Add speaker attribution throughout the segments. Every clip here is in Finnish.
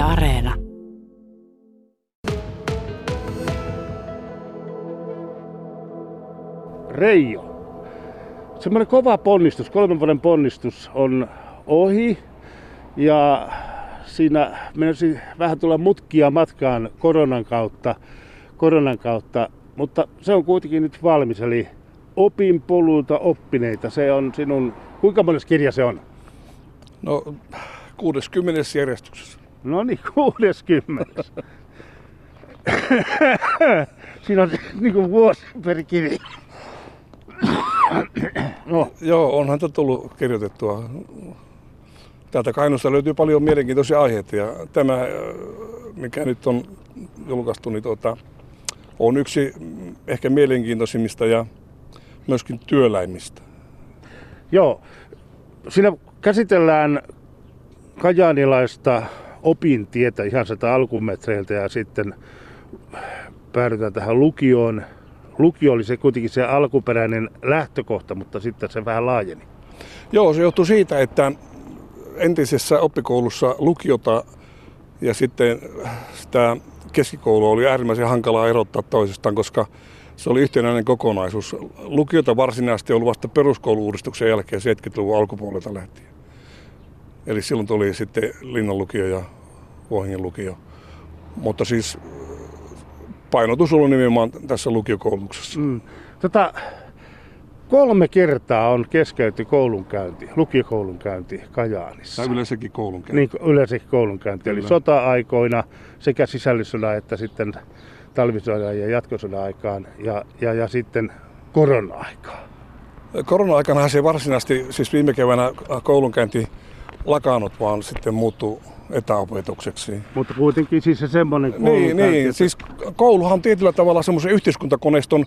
Speaker 1: Yle Areena.
Speaker 2: Reijo. Semmoinen kova ponnistus, kolmen vuoden ponnistus on ohi ja siinä menisi vähän tulla mutkia matkaan koronan kautta, koronan kautta, mutta se on kuitenkin nyt valmis, eli opin polulta oppineita. Se on sinun, kuinka monessa kirja se on?
Speaker 3: No 60 järjestyksessä.
Speaker 2: No niin, 60. Siinä on niin kuin vuosi per kirja. No,
Speaker 3: Joo, onhan tätä tullut kirjoitettua. Täältä Kainuusta löytyy paljon mielenkiintoisia aiheita ja tämä, äh, mikä nyt on julkaistu, niin tuota, on yksi ehkä mielenkiintoisimmista ja myöskin työläimistä.
Speaker 2: joo. Siinä käsitellään kajaanilaista opintietä ihan sieltä alkumetreiltä ja sitten päädytään tähän lukioon. Lukio oli se kuitenkin se alkuperäinen lähtökohta, mutta sitten se vähän laajeni.
Speaker 3: Joo, se johtuu siitä, että entisessä oppikoulussa lukiota ja sitten sitä keskikoulua oli äärimmäisen hankalaa erottaa toisistaan, koska se oli yhtenäinen kokonaisuus. Lukiota varsinaisesti ollut vasta peruskouluuudistuksen jälkeen 70-luvun alkupuolelta lähtien. Eli silloin tuli sitten Linnan lukio ja Vuohingin lukio. Mutta siis painotus oli nimenomaan tässä lukiokoulutuksessa.
Speaker 2: Mm. Tota, kolme kertaa on keskeyty koulunkäynti, lukiokoulunkäynti Kajaanissa.
Speaker 3: Tai yleensäkin koulun
Speaker 2: Niin yleensäkin koulunkäynti. Eli
Speaker 3: Kyllä.
Speaker 2: sota-aikoina sekä sisällissodan että sitten talvisodan ja jatkosodan aikaan ja, ja, ja sitten korona-aikaan.
Speaker 3: Korona-aikana se varsinaisesti, siis viime keväänä koulunkäynti lakannut, vaan sitten muuttui etäopetukseksi.
Speaker 2: Mutta kuitenkin siis se semmoinen
Speaker 3: Niin,
Speaker 2: koulunkäynti,
Speaker 3: niin,
Speaker 2: että-
Speaker 3: siis kouluhan on tietyllä tavalla semmoisen yhteiskuntakoneiston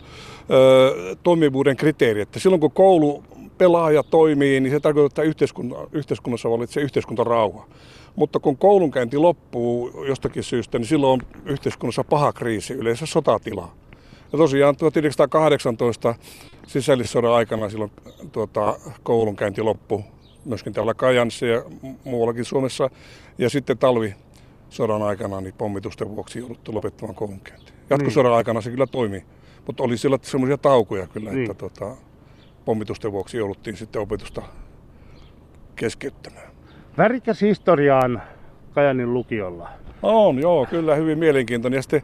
Speaker 3: ö, toimivuuden kriteeri, että silloin kun koulu pelaa ja toimii, niin se tarkoittaa, että yhteiskunta, yhteiskunnassa vallitsee yhteiskuntarauha. Mutta kun koulunkäynti loppuu jostakin syystä, niin silloin on yhteiskunnassa paha kriisi, yleensä sotatila. Ja tosiaan 1918 sisällissodan aikana silloin tuota, koulunkäynti loppui myöskin täällä Kajanissa ja mu- muuallakin Suomessa. Ja sitten talvisodan aikana niin pommitusten vuoksi jouduttu lopettamaan koulunkäynti. Jatkosodan aikana se kyllä toimi, mutta oli siellä semmoisia taukoja kyllä,
Speaker 2: Niin.
Speaker 3: että tuota, pommitusten vuoksi jouduttiin sitten opetusta keskeyttämään.
Speaker 2: Värikäs historiaan Kajanin lukiolla.
Speaker 3: On, joo, kyllä hyvin mielenkiintoinen. Ja sitten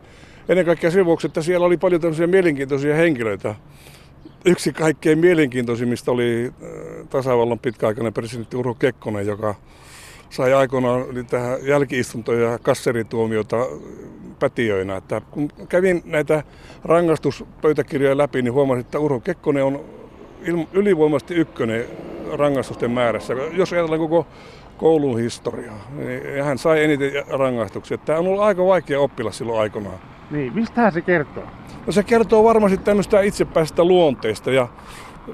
Speaker 3: ennen kaikkea sen vuoksi, että siellä oli paljon tämmöisiä mielenkiintoisia henkilöitä. Yksi kaikkein mielenkiintoisimmista oli äh, tasavallan pitkäaikainen presidentti Urho Kekkonen, joka sai aikoinaan niitä jälkiistuntoja ja kasserituomiota pätiöinä. Että kun kävin näitä rangaistuspöytäkirjoja läpi, niin huomasin, että Urho Kekkonen on ylivoimaisesti ykkönen rangaistusten määrässä. Jos ajatellaan koko koulun historiaa, niin hän sai eniten rangaistuksia. Tämä on ollut aika vaikea oppilas silloin aikanaan.
Speaker 2: Niin, mistähän se kertoo?
Speaker 3: No se kertoo varmasti tämmöistä itsepäisestä luonteesta ja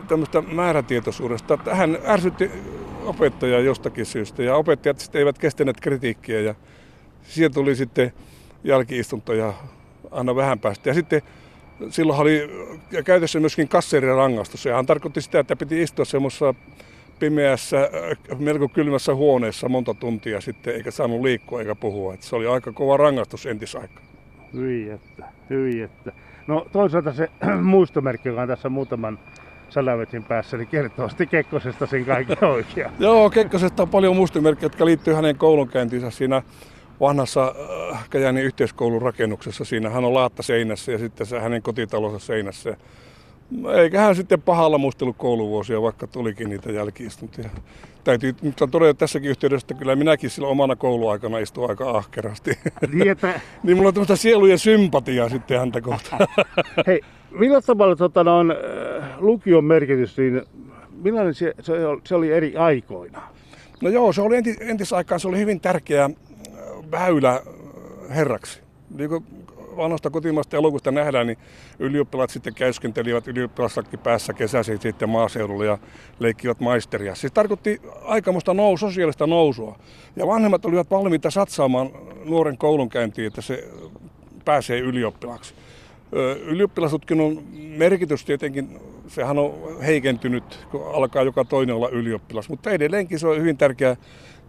Speaker 3: tämmöistä määrätietoisuudesta. Hän ärsytti opettajaa jostakin syystä ja opettajat sitten eivät kestäneet kritiikkiä ja sieltä tuli sitten jälkiistuntoja aina vähän päästä. Ja sitten silloin oli käytössä myöskin kasserirangaistus. Ja hän tarkoitti sitä, että piti istua semmoisessa pimeässä, äh, melko kylmässä huoneessa monta tuntia sitten, eikä saanut liikkua eikä puhua. Että se oli aika kova rangaistus entisaika.
Speaker 2: Hyi että, hyi että. No toisaalta se muistomerkki, joka on tässä muutaman salametrin päässä, niin kertoo sitten Kekkosesta sen kaiken oikein.
Speaker 3: Joo, Kekkosesta on paljon muistomerkkejä, jotka liittyy hänen koulunkäyntinsä siinä vanhassa äh, Kajaanin yhteiskoulun rakennuksessa. Siinä hän on laatta seinässä ja sitten se hänen kotitalonsa seinässä. Eikä hän sitten pahalla muistellut kouluvuosia, vaikka tulikin niitä jälkiistuntoja. Täytyy nyt todeta tässäkin yhteydessä, että kyllä minäkin silloin omana kouluaikana istuin aika ahkerasti.
Speaker 2: Niin, että,
Speaker 3: niin mulla on tämmöistä sielujen sympatiaa sitten häntä kohtaan.
Speaker 2: hei, millä tavalla tota, on, lukion merkitys, niin millainen se, se, oli, eri aikoina?
Speaker 3: No joo, se oli enti, entisaikaan se oli hyvin tärkeä äh, väylä äh, herraksi. Niin kuin vanhasta kotimaasta elokusta nähdään, niin ylioppilaat sitten käyskentelivät ylioppilasakki päässä kesäisin sitten maaseudulla ja leikkivät maisteria. Se tarkoitti aikamoista nous, sosiaalista nousua. Ja vanhemmat olivat valmiita satsaamaan nuoren koulunkäyntiin, että se pääsee ylioppilaaksi. Ö, Ylioppilastutkinnon merkitys tietenkin, sehän on heikentynyt, kun alkaa joka toinen olla ylioppilas, mutta edelleenkin se on hyvin tärkeä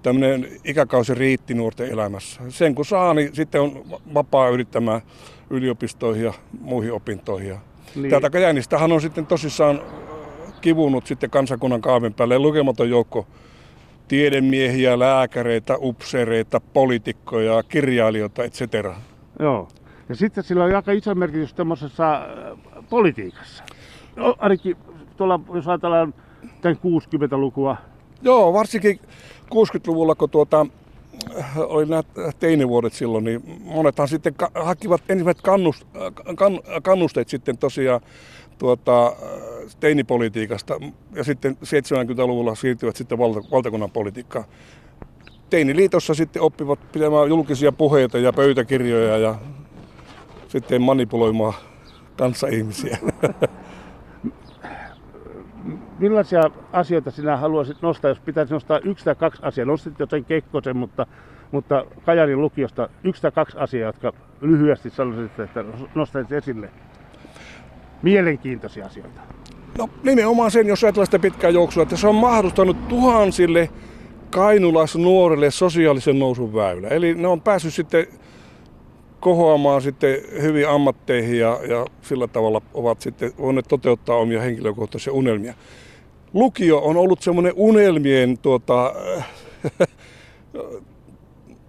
Speaker 3: tämmöinen ikäkausi riitti nuorten elämässä. Sen kun saa, niin sitten on vapaa yrittämään yliopistoihin ja muihin opintoihin. Niin. Täältä Kajänistähän on sitten tosissaan kivunut sitten kansakunnan kaaven päälle lukematon joukko tiedemiehiä, lääkäreitä, upseereita, poliitikkoja, kirjailijoita, etc.
Speaker 2: Joo. Ja sitten sillä on aika iso merkitys tämmöisessä äh, politiikassa. No, ainakin tuolla, jos ajatellaan tämän 60-lukua.
Speaker 3: Joo, varsinkin 60-luvulla, kun tuota, oli nämä teinivuodet silloin, niin monethan sitten hakivat ensimmäiset kannust, kann, kannusteet sitten tosiaan tuota, teinipolitiikasta ja sitten 70-luvulla siirtyivät sitten valta, valtakunnan politiikkaan. Teiniliitossa sitten oppivat pitämään julkisia puheita ja pöytäkirjoja ja sitten manipuloimaan kanssaihmisiä.
Speaker 2: Millaisia asioita sinä haluaisit nostaa, jos pitäisi nostaa yksi tai kaksi asiaa? Nostit jo sen Kekkosen, mutta, mutta Kajanin lukiosta yksi tai kaksi asiaa, jotka lyhyesti sanoisit, että nostaisit esille mielenkiintoisia asioita.
Speaker 3: No nimenomaan sen, jos ajatellaan sitä pitkää juoksua, että se on mahdollistanut tuhansille kainulaisnuorille sosiaalisen nousun väylä. Eli ne on päässyt sitten kohoamaan sitten hyvin ammatteihin ja, ja sillä tavalla ovat sitten voineet toteuttaa omia henkilökohtaisia unelmia. Lukio on ollut semmoinen unelmien tuota,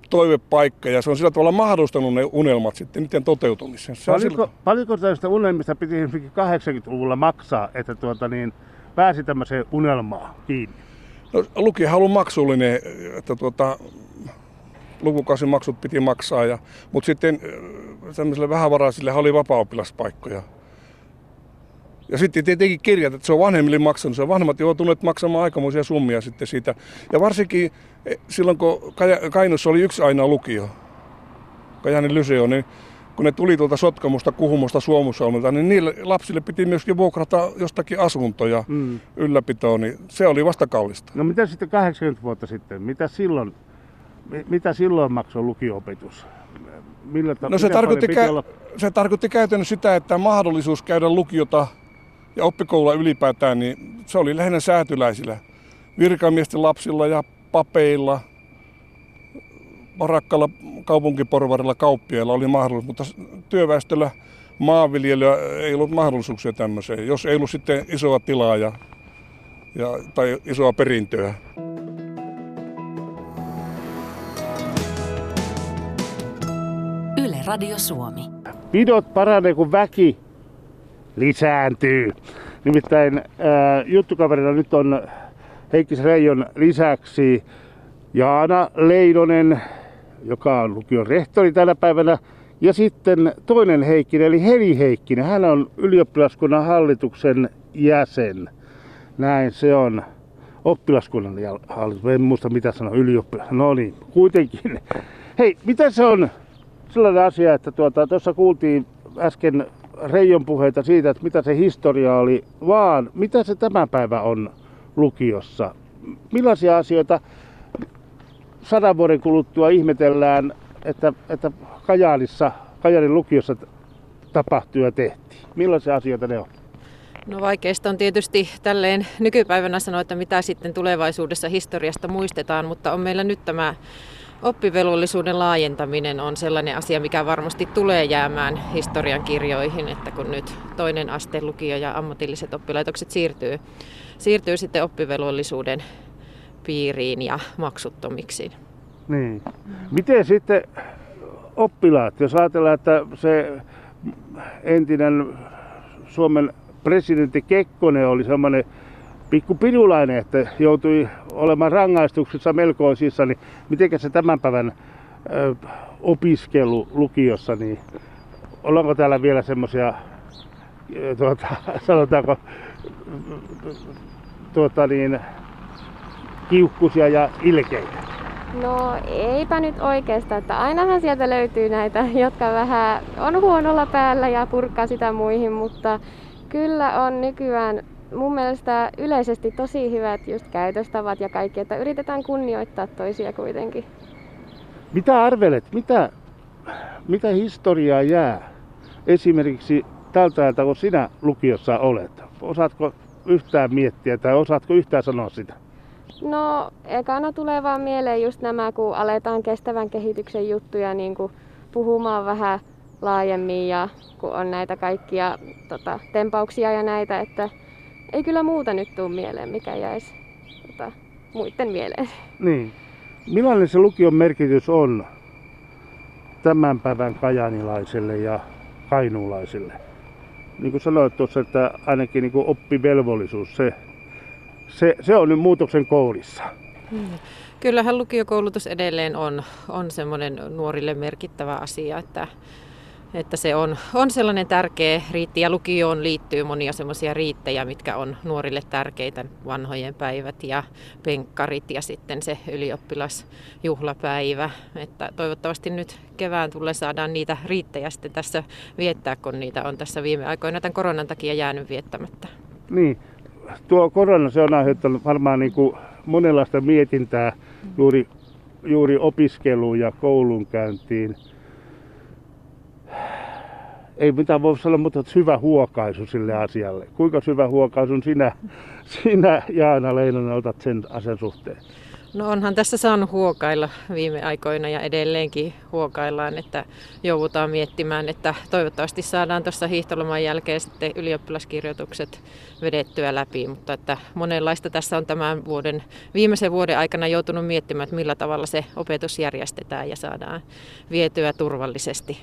Speaker 3: toivepaikka ja se on sillä tavalla mahdollistanut ne unelmat sitten niiden toteutumisen. Se
Speaker 2: paljonko, sillä... paljonko tästä unelmista piti 80-luvulla maksaa, että tuota niin, pääsi tämmöiseen unelmaan kiinni?
Speaker 3: No, lukio on maksullinen, että tuota, lukukausimaksut piti maksaa, ja, mutta sitten tämmöisille vähävaraisille oli vapaa-oppilaspaikkoja. Ja sitten tietenkin kirjat, että se on vanhemmille maksanut. Se on vanhemmat joutuneet maksamaan aikamoisia summia sitten siitä. Ja varsinkin e, silloin, kun Kainussa oli yksi aina lukio, Kajanin Lyseo, niin kun ne tuli tuolta Sotkamusta, Kuhumosta, Suomussalmelta, niin niille lapsille piti myöskin vuokrata jostakin asuntoja mm. ylläpitoon, niin se oli vasta kallista.
Speaker 2: No mitä sitten 80 vuotta sitten? Mitä silloin, mitä silloin maksoi lukio-opetus?
Speaker 3: Millä ta- no se tarkoitti, kä- olla... se tarkoitti käytännössä sitä, että mahdollisuus käydä lukiota ja oppikoulua ylipäätään, niin se oli lähinnä säätyläisillä. Virkamiesten lapsilla ja papeilla, varakkalla kaupunkiporvarilla, kauppiailla oli mahdollisuus, mutta työväestöllä maanviljelyä ei ollut mahdollisuuksia tämmöiseen, jos ei ollut sitten isoa tilaa ja, ja, tai isoa perintöä.
Speaker 2: Yle Radio Suomi. Pidot paranee, kun väki lisääntyy. Nimittäin ää, juttukaverina nyt on Heikki Reijon lisäksi Jaana Leinonen, joka on lukion rehtori tänä päivänä, ja sitten toinen Heikkinen, eli Heli Heikkinen. Hän on ylioppilaskunnan hallituksen jäsen. Näin se on. Oppilaskunnan hallitus. En muista mitä sanoo ylioppilas. No niin, kuitenkin. Hei, mitä se on sellainen asia, että tuota, tuossa kuultiin äsken Reijon puheita siitä, että mitä se historia oli, vaan mitä se tämä päivä on lukiossa. Millaisia asioita sadan vuoden kuluttua ihmetellään, että, että Kajaanissa, Kajaanin lukiossa tapahtui ja tehtiin. Millaisia asioita ne on?
Speaker 1: No vaikeista on tietysti tälleen nykypäivänä sanoa, että mitä sitten tulevaisuudessa historiasta muistetaan, mutta on meillä nyt tämä oppivelvollisuuden laajentaminen on sellainen asia, mikä varmasti tulee jäämään historian kirjoihin, että kun nyt toinen aste lukio ja ammatilliset oppilaitokset siirtyy, siirtyy sitten oppivelvollisuuden piiriin ja maksuttomiksi.
Speaker 2: Niin. Miten sitten oppilaat, jos ajatellaan, että se entinen Suomen presidentti Kekkonen oli semmoinen pikku pidulainen, että joutui olemaan rangaistuksessa melkoisissa, niin miten se tämän päivän ö, opiskelu lukiossa, niin ollaanko täällä vielä semmoisia, tuota, sanotaanko, tuota niin, kiukkusia ja ilkeitä?
Speaker 4: No eipä nyt oikeastaan, että ainahan sieltä löytyy näitä, jotka vähän on huonolla päällä ja purkaa sitä muihin, mutta kyllä on nykyään mun mielestä yleisesti tosi hyvät just käytöstavat ja kaikki, että yritetään kunnioittaa toisia kuitenkin.
Speaker 2: Mitä arvelet, mitä, mitä historiaa jää esimerkiksi tältä ajalta, kun sinä lukiossa olet? Osaatko yhtään miettiä tai osaatko yhtään sanoa sitä?
Speaker 4: No, ekana tulee vaan mieleen just nämä, kun aletaan kestävän kehityksen juttuja niin kuin puhumaan vähän laajemmin ja kun on näitä kaikkia tota, tempauksia ja näitä, että ei kyllä muuta nyt tule mieleen, mikä jäisi tota, muiden mieleen.
Speaker 2: Niin. Millainen se lukion merkitys on tämän päivän kajanilaiselle ja kainuulaiselle? Niin kuin sanoit tuossa, että ainakin niin kuin oppivelvollisuus, se, se, se on nyt muutoksen kourissa.
Speaker 1: Hmm. Kyllähän lukiokoulutus edelleen on, on semmoinen nuorille merkittävä asia, että että se on, on sellainen tärkeä riitti ja lukioon liittyy monia semmoisia riittejä, mitkä on nuorille tärkeitä, vanhojen päivät ja penkkarit ja sitten se ylioppilasjuhlapäivä. Että toivottavasti nyt kevään tulee saadaan niitä riittejä sitten tässä viettää, kun niitä on tässä viime aikoina tämän koronan takia jäänyt viettämättä.
Speaker 2: Niin, tuo korona se on aiheuttanut varmaan niin kuin monenlaista mietintää juuri, juuri opiskeluun ja koulunkäyntiin ei mitään voi sanoa, mutta syvä huokaisu sille asialle. Kuinka syvä huokaisun sinä, sinä Jaana Leinonen otat sen asian suhteen?
Speaker 1: No onhan tässä saanut huokailla viime aikoina ja edelleenkin huokaillaan, että joudutaan miettimään, että toivottavasti saadaan tuossa hiihtoloman jälkeen sitten ylioppilaskirjoitukset vedettyä läpi, mutta että monenlaista tässä on tämän vuoden, viimeisen vuoden aikana joutunut miettimään, että millä tavalla se opetus järjestetään ja saadaan vietyä turvallisesti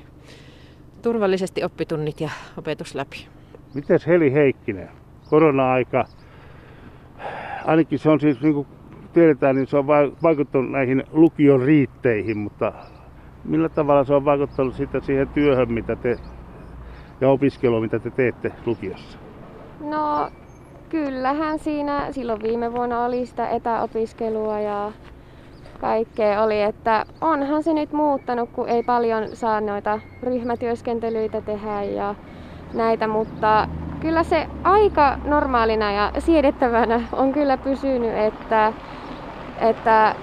Speaker 1: turvallisesti oppitunnit ja opetus läpi.
Speaker 2: Mites Heli Heikkinen? Korona-aika, ainakin se on siis niin kuin tiedetään, niin se on vaikuttanut näihin lukion riitteihin, mutta millä tavalla se on vaikuttanut sitten siihen työhön, mitä te ja opiskeluun, mitä te teette lukiossa?
Speaker 4: No kyllähän siinä silloin viime vuonna oli sitä etäopiskelua ja kaikkea oli, että onhan se nyt muuttanut, kun ei paljon saa noita ryhmätyöskentelyitä tehdä ja näitä, mutta kyllä se aika normaalina ja siedettävänä on kyllä pysynyt, että, että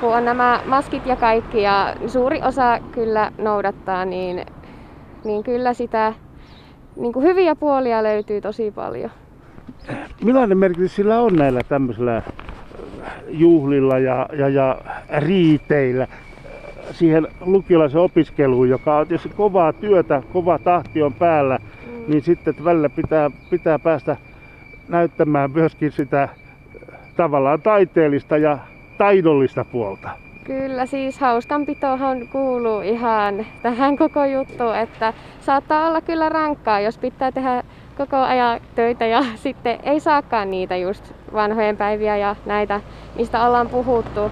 Speaker 4: kun on nämä maskit ja kaikki ja suuri osa kyllä noudattaa, niin, niin kyllä sitä niin kuin hyviä puolia löytyy tosi paljon.
Speaker 2: Millainen merkitys sillä on näillä tämmöisillä juhlilla ja, ja, ja riiteillä siihen lukiolaisen opiskeluun, joka on tietysti kovaa työtä, kova tahti on päällä, mm. niin sitten että välillä pitää, pitää päästä näyttämään myöskin sitä tavallaan taiteellista ja taidollista puolta.
Speaker 4: Kyllä, siis hauskanpitohan kuuluu ihan tähän koko juttuun, että saattaa olla kyllä rankkaa, jos pitää tehdä koko ajan töitä ja sitten ei saakaan niitä just vanhojen päiviä ja näitä, mistä ollaan puhuttu.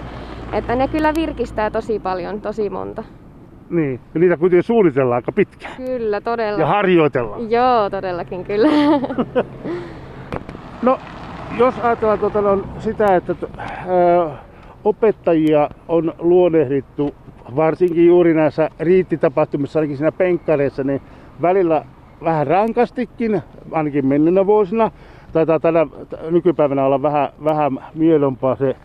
Speaker 4: Että ne kyllä virkistää tosi paljon, tosi monta.
Speaker 2: Niin, ja niitä kuitenkin suunnitellaan aika pitkään.
Speaker 4: Kyllä, todella.
Speaker 2: Ja harjoitellaan.
Speaker 4: Joo, todellakin kyllä.
Speaker 2: no, jos ajatellaan tuota, no, sitä, että ö, opettajia on luonehdittu varsinkin juuri näissä riittitapahtumissa, ainakin siinä penkkareissa, niin välillä vähän rankastikin, ainakin menneenä vuosina. Taitaa tänä nykypäivänä olla vähän, vähän mielompaa se,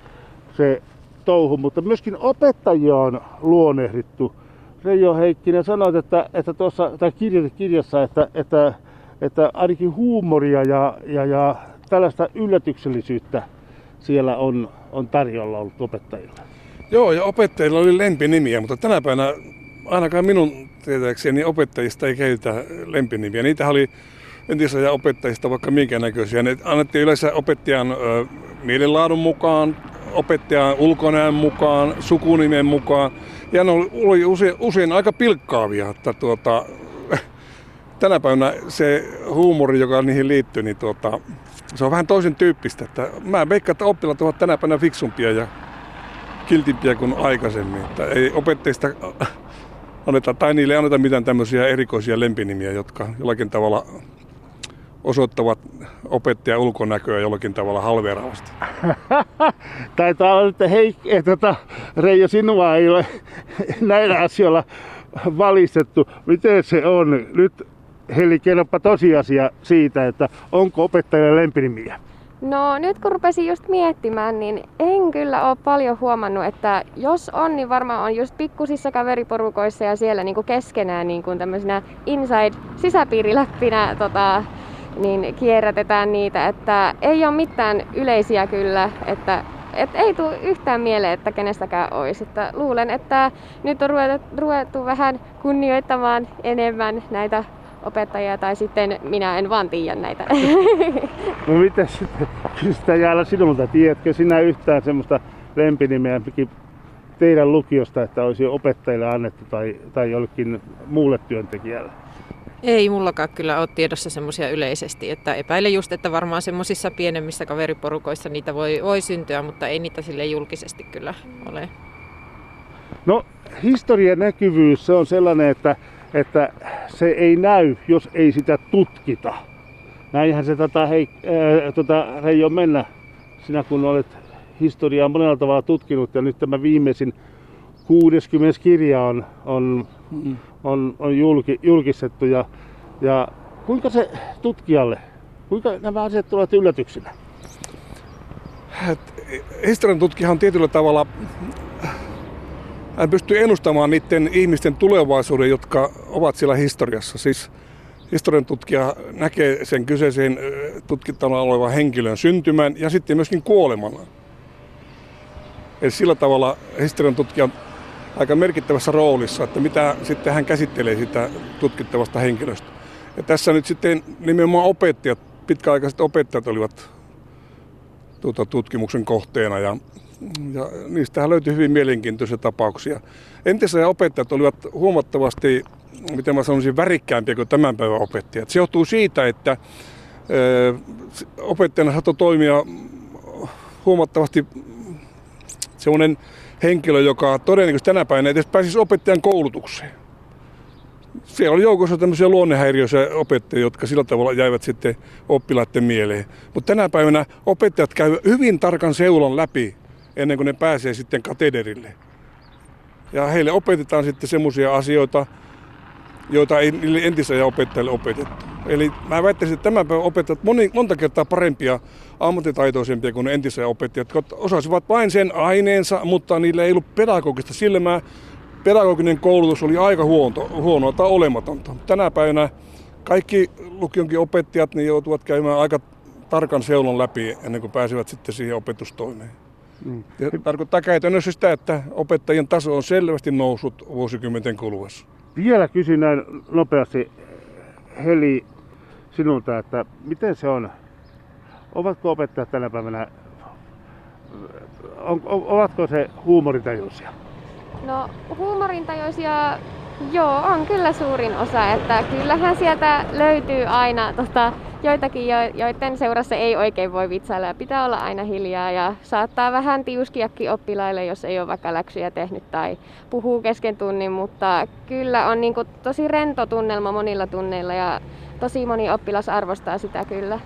Speaker 2: se touhu, mutta myöskin opettajia on luonehdittu. Reijo Heikkinen sanoi, että, että tuossa tai kirjassa, että, että, että ainakin huumoria ja, ja, ja tällaista yllätyksellisyyttä siellä on, on tarjolla ollut opettajilla.
Speaker 3: Joo, ja opettajilla oli lempinimiä, mutta tänä päivänä ainakaan minun tietääkseni opettajista ei käytä lempinimiä. Niitä oli entisiä opettajista vaikka minkä näköisiä. Ne annettiin yleensä opettajan ö, mielenlaadun mukaan, opettajan ulkonäön mukaan, sukunimen mukaan. Ja ne oli usein, usein aika pilkkaavia. Että tuota, tänä päivänä se huumori, joka niihin liittyy, niin tuota, se on vähän toisen tyyppistä. Että mä veikkaan, että oppilaat ovat tänä päivänä fiksumpia ja kiltimpiä kuin aikaisemmin. Että ei opettajista anneta, tai niille ei anneta mitään tämmöisiä erikoisia lempinimiä, jotka jollakin tavalla osoittavat opettajan ulkonäköä jollakin tavalla halveraavasti.
Speaker 2: Taitaa olla, että hei, että tota, Reijo, sinua ei ole näillä asioilla valistettu. Miten se on? Nyt Heli, kerropa tosiasia siitä, että onko opettajille lempinimiä?
Speaker 4: No nyt kun rupesin just miettimään, niin en kyllä ole paljon huomannut, että jos on, niin varmaan on just pikkusissa kaveriporukoissa ja siellä niinku keskenään niin kuin tämmöisenä inside sisäpiiriläppinä tota, niin kierrätetään niitä, että ei ole mitään yleisiä kyllä, että et ei tule yhtään mieleen, että kenestäkään olisi. Että luulen, että nyt on ruvettu, ruvettu vähän kunnioittamaan enemmän näitä opettajia tai sitten minä en vaan tiedä näitä.
Speaker 2: No miten sitten, kysytään Jaala sinulta, tiedätkö sinä yhtään semmoista lempinimeä teidän lukiosta, että olisi opettajille annettu tai, tai jollekin muulle työntekijälle?
Speaker 1: Ei mullakaan kyllä ole tiedossa semmoisia yleisesti, että epäilen just, että varmaan semmoisissa pienemmissä kaveriporukoissa niitä voi, voi syntyä, mutta ei niitä sille julkisesti kyllä ole.
Speaker 2: No historian näkyvyys se on sellainen, että, että se ei näy, jos ei sitä tutkita. Näinhän se tätä hei, ää, tota, Reijo mennä, sinä kun olet historiaa monella tavalla tutkinut ja nyt tämä viimeisin 60. kirja on, on, on, on julki, julkistettu ja, ja kuinka se tutkijalle, kuinka nämä asiat tulevat yllätyksinä?
Speaker 3: Historian tutkijahan on tietyllä tavalla hän pystyy ennustamaan niiden ihmisten tulevaisuuden, jotka ovat siellä historiassa. Siis historian tutkija näkee sen kyseisen tutkittavana olevan henkilön syntymän ja sitten myöskin kuoleman. Eli sillä tavalla historian tutkija on aika merkittävässä roolissa, että mitä sitten hän käsittelee sitä tutkittavasta henkilöstä. Ja tässä nyt sitten nimenomaan opettajat, pitkäaikaiset opettajat olivat tuota, tutkimuksen kohteena ja, ja niistähän löytyi hyvin mielenkiintoisia tapauksia. Entisiä opettajat olivat huomattavasti, miten mä sanoisin, värikkäämpiä kuin tämän päivän opettajat. Se johtuu siitä, että ö, opettajana saattoi toimia huomattavasti semmoinen henkilö, joka todennäköisesti tänä päivänä edes pääsisi opettajan koulutukseen. Siellä oli joukossa tämmöisiä luonnehäiriöisiä opettajia, jotka sillä tavalla jäivät sitten oppilaiden mieleen. Mutta tänä päivänä opettajat käyvät hyvin tarkan seulan läpi ennen kuin ne pääsee sitten katederille. Ja heille opetetaan sitten semmoisia asioita, joita ei niille entisille opettajille opetettu. Eli mä väittäisin, että tämän päivän opettajat moni, monta kertaa parempia, ammattitaitoisempia kuin ne entisiä opettajat, jotka osasivat vain sen aineensa, mutta niillä ei ollut pedagogista silmää. Pedagoginen koulutus oli aika huono, huonoa tai olematonta. Tänä päivänä kaikki lukionkin opettajat niin joutuvat käymään aika tarkan seulon läpi ennen kuin pääsevät sitten siihen opetustoimeen. Mm. Ja tarkoittaa käytännössä sitä, että opettajien taso on selvästi noussut vuosikymmenten kuluessa.
Speaker 2: Vielä kysyn näin nopeasti Heli sinulta, että miten se on, ovatko opettajat tänä päivänä, on, ovatko se huumorintajuisia?
Speaker 4: No huumorintajuisia, joo, on kyllä suurin osa, että kyllähän sieltä löytyy aina tota, joitakin, joiden seurassa ei oikein voi vitsailla ja pitää olla aina hiljaa ja saattaa vähän tiuskiakin oppilaille, jos ei ole vaikka läksyjä tehnyt tai puhuu kesken tunnin, mutta kyllä on niin kuin tosi rento tunnelma monilla tunneilla ja tosi moni oppilas arvostaa sitä kyllä.